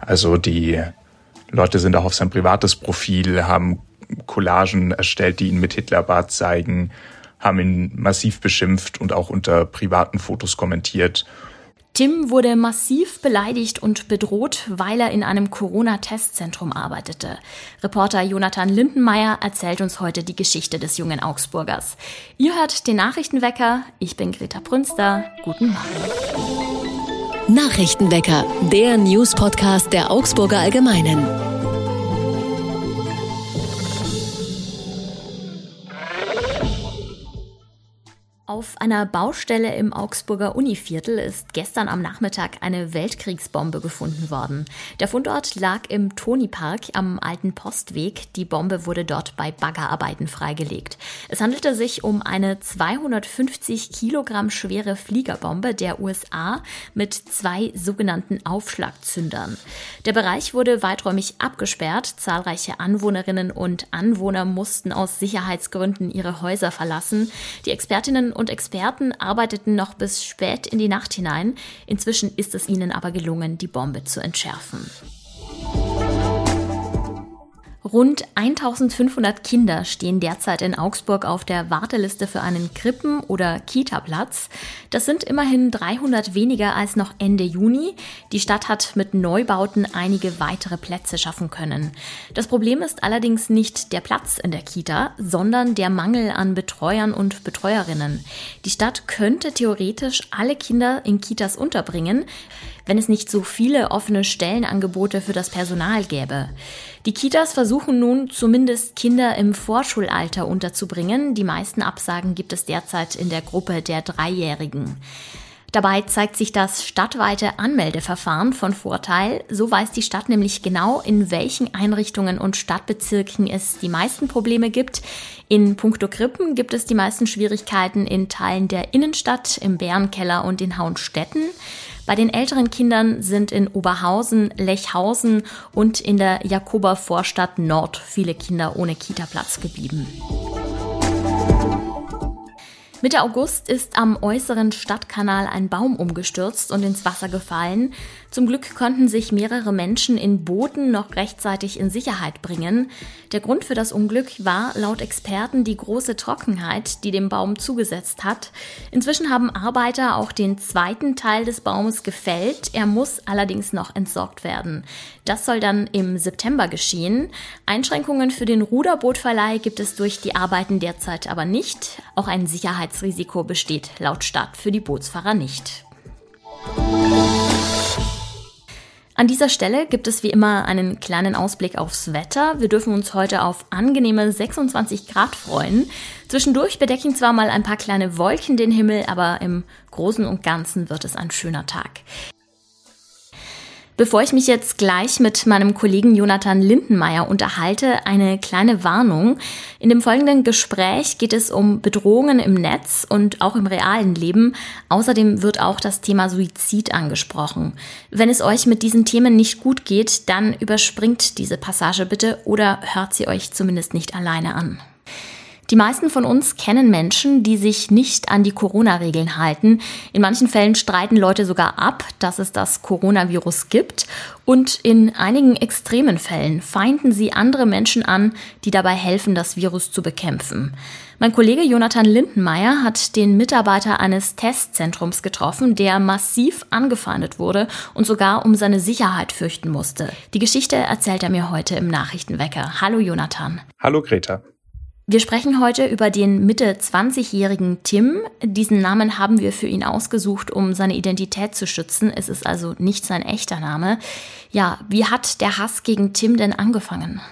Also die Leute sind auch auf sein privates Profil, haben Collagen erstellt, die ihn mit Hitlerbart zeigen, haben ihn massiv beschimpft und auch unter privaten Fotos kommentiert. Tim wurde massiv beleidigt und bedroht, weil er in einem Corona-Testzentrum arbeitete. Reporter Jonathan Lindenmeier erzählt uns heute die Geschichte des jungen Augsburgers. Ihr hört den Nachrichtenwecker. Ich bin Greta Brünster. Guten Morgen. Nachrichtenwecker, der News-Podcast der Augsburger Allgemeinen. Auf einer Baustelle im Augsburger Univiertel ist gestern am Nachmittag eine Weltkriegsbombe gefunden worden. Der Fundort lag im Toni-Park am alten Postweg. Die Bombe wurde dort bei Baggerarbeiten freigelegt. Es handelte sich um eine 250 Kilogramm schwere Fliegerbombe der USA mit zwei sogenannten Aufschlagzündern. Der Bereich wurde weiträumig abgesperrt. Zahlreiche Anwohnerinnen und Anwohner mussten aus Sicherheitsgründen ihre Häuser verlassen. Die Expertinnen und Experten arbeiteten noch bis spät in die Nacht hinein. Inzwischen ist es ihnen aber gelungen, die Bombe zu entschärfen. Rund 1500 Kinder stehen derzeit in Augsburg auf der Warteliste für einen Krippen- oder Kita-Platz. Das sind immerhin 300 weniger als noch Ende Juni. Die Stadt hat mit Neubauten einige weitere Plätze schaffen können. Das Problem ist allerdings nicht der Platz in der Kita, sondern der Mangel an Betreuern und Betreuerinnen. Die Stadt könnte theoretisch alle Kinder in Kitas unterbringen wenn es nicht so viele offene Stellenangebote für das Personal gäbe. Die Kitas versuchen nun zumindest Kinder im Vorschulalter unterzubringen. Die meisten Absagen gibt es derzeit in der Gruppe der Dreijährigen. Dabei zeigt sich das stadtweite Anmeldeverfahren von Vorteil. So weiß die Stadt nämlich genau, in welchen Einrichtungen und Stadtbezirken es die meisten Probleme gibt. In puncto Krippen gibt es die meisten Schwierigkeiten in Teilen der Innenstadt, im Bärenkeller und in Hauenstetten. Bei den älteren Kindern sind in Oberhausen, Lechhausen und in der Jakober Vorstadt Nord viele Kinder ohne Kita-Platz geblieben. Mitte August ist am äußeren Stadtkanal ein Baum umgestürzt und ins Wasser gefallen. Zum Glück konnten sich mehrere Menschen in Booten noch rechtzeitig in Sicherheit bringen. Der Grund für das Unglück war laut Experten die große Trockenheit, die dem Baum zugesetzt hat. Inzwischen haben Arbeiter auch den zweiten Teil des Baumes gefällt. Er muss allerdings noch entsorgt werden. Das soll dann im September geschehen. Einschränkungen für den Ruderbootverleih gibt es durch die Arbeiten derzeit aber nicht. Auch ein Sicherheits Sicherheitsrisiko besteht laut Stadt für die Bootsfahrer nicht. An dieser Stelle gibt es wie immer einen kleinen Ausblick aufs Wetter. Wir dürfen uns heute auf angenehme 26 Grad freuen. Zwischendurch bedecken zwar mal ein paar kleine Wolken den Himmel, aber im Großen und Ganzen wird es ein schöner Tag. Bevor ich mich jetzt gleich mit meinem Kollegen Jonathan Lindenmeier unterhalte, eine kleine Warnung. In dem folgenden Gespräch geht es um Bedrohungen im Netz und auch im realen Leben. Außerdem wird auch das Thema Suizid angesprochen. Wenn es euch mit diesen Themen nicht gut geht, dann überspringt diese Passage bitte oder hört sie euch zumindest nicht alleine an. Die meisten von uns kennen Menschen, die sich nicht an die Corona-Regeln halten. In manchen Fällen streiten Leute sogar ab, dass es das Coronavirus gibt. Und in einigen extremen Fällen feinden sie andere Menschen an, die dabei helfen, das Virus zu bekämpfen. Mein Kollege Jonathan Lindenmeier hat den Mitarbeiter eines Testzentrums getroffen, der massiv angefeindet wurde und sogar um seine Sicherheit fürchten musste. Die Geschichte erzählt er mir heute im Nachrichtenwecker. Hallo Jonathan. Hallo Greta. Wir sprechen heute über den Mitte 20-jährigen Tim. Diesen Namen haben wir für ihn ausgesucht, um seine Identität zu schützen. Es ist also nicht sein echter Name. Ja, wie hat der Hass gegen Tim denn angefangen?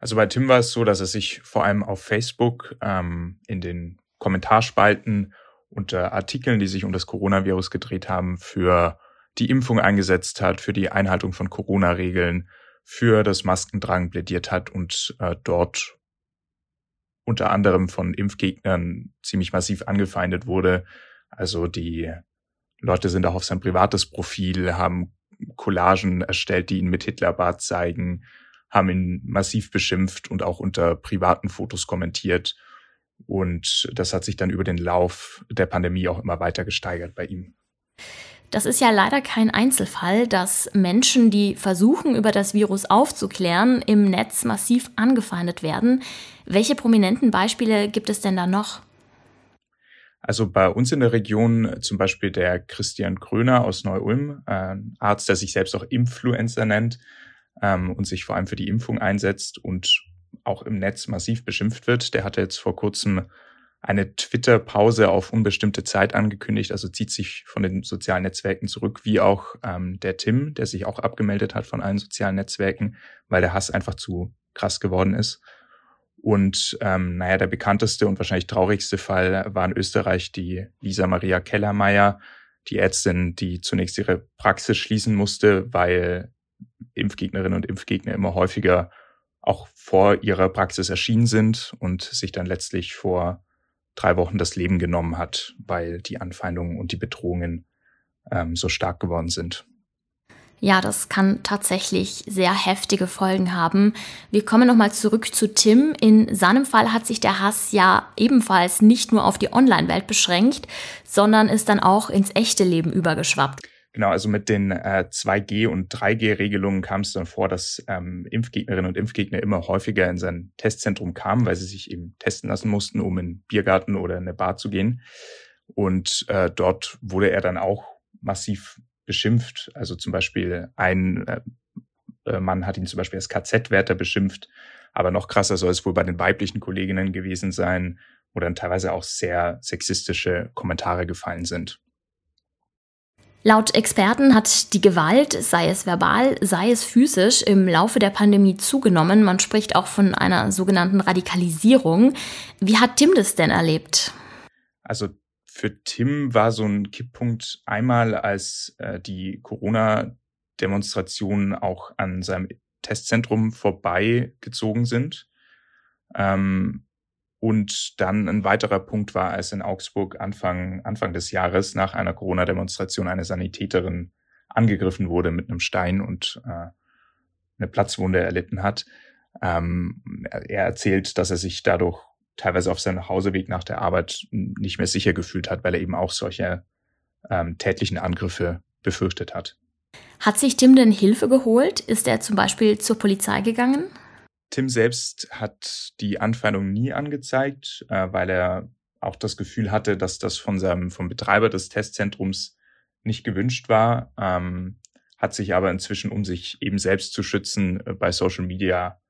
Also bei Tim war es so, dass er sich vor allem auf Facebook ähm, in den Kommentarspalten unter Artikeln, die sich um das Coronavirus gedreht haben, für die Impfung eingesetzt hat, für die Einhaltung von Corona-Regeln, für das Maskentragen plädiert hat und äh, dort unter anderem von Impfgegnern ziemlich massiv angefeindet wurde. Also die Leute sind auch auf sein privates Profil, haben Collagen erstellt, die ihn mit Hitlerbart zeigen, haben ihn massiv beschimpft und auch unter privaten Fotos kommentiert. Und das hat sich dann über den Lauf der Pandemie auch immer weiter gesteigert bei ihm. Das ist ja leider kein Einzelfall, dass Menschen, die versuchen, über das Virus aufzuklären, im Netz massiv angefeindet werden. Welche prominenten Beispiele gibt es denn da noch? Also bei uns in der Region zum Beispiel der Christian Kröner aus Neu-Ulm, ein Arzt, der sich selbst auch Influencer nennt ähm, und sich vor allem für die Impfung einsetzt und auch im Netz massiv beschimpft wird. Der hatte jetzt vor kurzem eine Twitter-Pause auf unbestimmte Zeit angekündigt, also zieht sich von den sozialen Netzwerken zurück, wie auch ähm, der Tim, der sich auch abgemeldet hat von allen sozialen Netzwerken, weil der Hass einfach zu krass geworden ist. Und ähm, naja, der bekannteste und wahrscheinlich traurigste Fall war in Österreich die Lisa Maria Kellermeier, die Ärztin, die zunächst ihre Praxis schließen musste, weil Impfgegnerinnen und Impfgegner immer häufiger auch vor ihrer Praxis erschienen sind und sich dann letztlich vor drei Wochen das Leben genommen hat, weil die Anfeindungen und die Bedrohungen ähm, so stark geworden sind. Ja, das kann tatsächlich sehr heftige Folgen haben. Wir kommen nochmal zurück zu Tim. In seinem Fall hat sich der Hass ja ebenfalls nicht nur auf die Online-Welt beschränkt, sondern ist dann auch ins echte Leben übergeschwappt. Genau, also mit den äh, 2G- und 3G-Regelungen kam es dann vor, dass ähm, Impfgegnerinnen und Impfgegner immer häufiger in sein Testzentrum kamen, weil sie sich eben testen lassen mussten, um in einen Biergarten oder in eine Bar zu gehen. Und äh, dort wurde er dann auch massiv beschimpft. Also zum Beispiel ein äh, äh Mann hat ihn zum Beispiel als KZ-Wärter beschimpft. Aber noch krasser soll es wohl bei den weiblichen Kolleginnen gewesen sein, wo dann teilweise auch sehr sexistische Kommentare gefallen sind. Laut Experten hat die Gewalt, sei es verbal, sei es physisch, im Laufe der Pandemie zugenommen. Man spricht auch von einer sogenannten Radikalisierung. Wie hat Tim das denn erlebt? Also für Tim war so ein Kipppunkt einmal, als äh, die Corona-Demonstrationen auch an seinem Testzentrum vorbeigezogen sind. Ähm, und dann ein weiterer Punkt war, als in Augsburg Anfang, Anfang des Jahres nach einer Corona-Demonstration eine Sanitäterin angegriffen wurde mit einem Stein und äh, eine Platzwunde erlitten hat. Ähm, er erzählt, dass er sich dadurch teilweise auf seinem Nachhauseweg nach der Arbeit nicht mehr sicher gefühlt hat, weil er eben auch solche ähm, tätlichen Angriffe befürchtet hat. Hat sich Tim denn Hilfe geholt? Ist er zum Beispiel zur Polizei gegangen? Tim selbst hat die Anfeindung nie angezeigt, äh, weil er auch das Gefühl hatte, dass das von seinem, vom Betreiber des Testzentrums nicht gewünscht war, ähm, hat sich aber inzwischen, um sich eben selbst zu schützen, äh, bei Social Media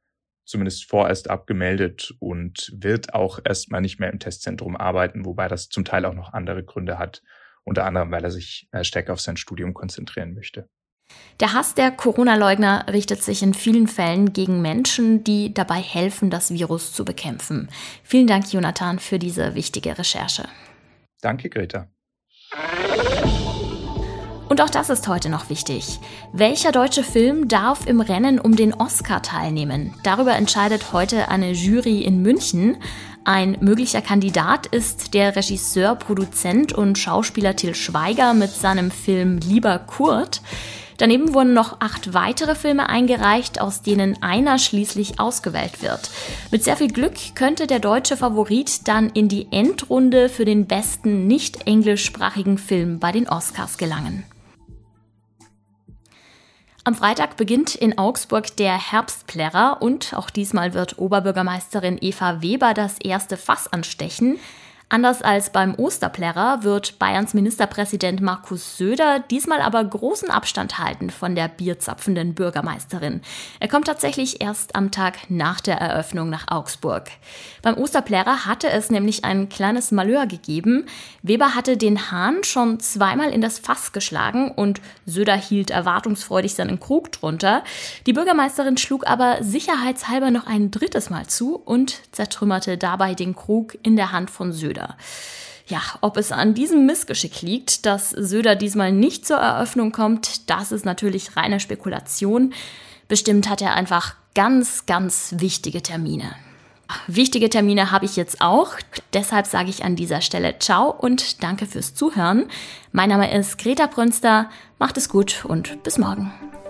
zumindest vorerst abgemeldet und wird auch erstmal nicht mehr im Testzentrum arbeiten, wobei das zum Teil auch noch andere Gründe hat, unter anderem, weil er sich äh, stärker auf sein Studium konzentrieren möchte. Der Hass der Corona-Leugner richtet sich in vielen Fällen gegen Menschen, die dabei helfen, das Virus zu bekämpfen. Vielen Dank, Jonathan, für diese wichtige Recherche. Danke, Greta. Und auch das ist heute noch wichtig. Welcher deutsche Film darf im Rennen um den Oscar teilnehmen? Darüber entscheidet heute eine Jury in München. Ein möglicher Kandidat ist der Regisseur, Produzent und Schauspieler Till Schweiger mit seinem Film Lieber Kurt. Daneben wurden noch acht weitere Filme eingereicht, aus denen einer schließlich ausgewählt wird. Mit sehr viel Glück könnte der deutsche Favorit dann in die Endrunde für den besten nicht englischsprachigen Film bei den Oscars gelangen. Am Freitag beginnt in Augsburg der Herbstplärrer und auch diesmal wird Oberbürgermeisterin Eva Weber das erste Fass anstechen. Anders als beim Osterplärrer wird Bayerns Ministerpräsident Markus Söder diesmal aber großen Abstand halten von der bierzapfenden Bürgermeisterin. Er kommt tatsächlich erst am Tag nach der Eröffnung nach Augsburg. Beim Osterplärrer hatte es nämlich ein kleines Malheur gegeben. Weber hatte den Hahn schon zweimal in das Fass geschlagen und Söder hielt erwartungsfreudig seinen Krug drunter. Die Bürgermeisterin schlug aber sicherheitshalber noch ein drittes Mal zu und zertrümmerte dabei den Krug in der Hand von Söder. Söder. Ja, ob es an diesem Missgeschick liegt, dass Söder diesmal nicht zur Eröffnung kommt, das ist natürlich reine Spekulation. Bestimmt hat er einfach ganz, ganz wichtige Termine. Wichtige Termine habe ich jetzt auch. Deshalb sage ich an dieser Stelle Ciao und danke fürs Zuhören. Mein Name ist Greta Brünster. Macht es gut und bis morgen.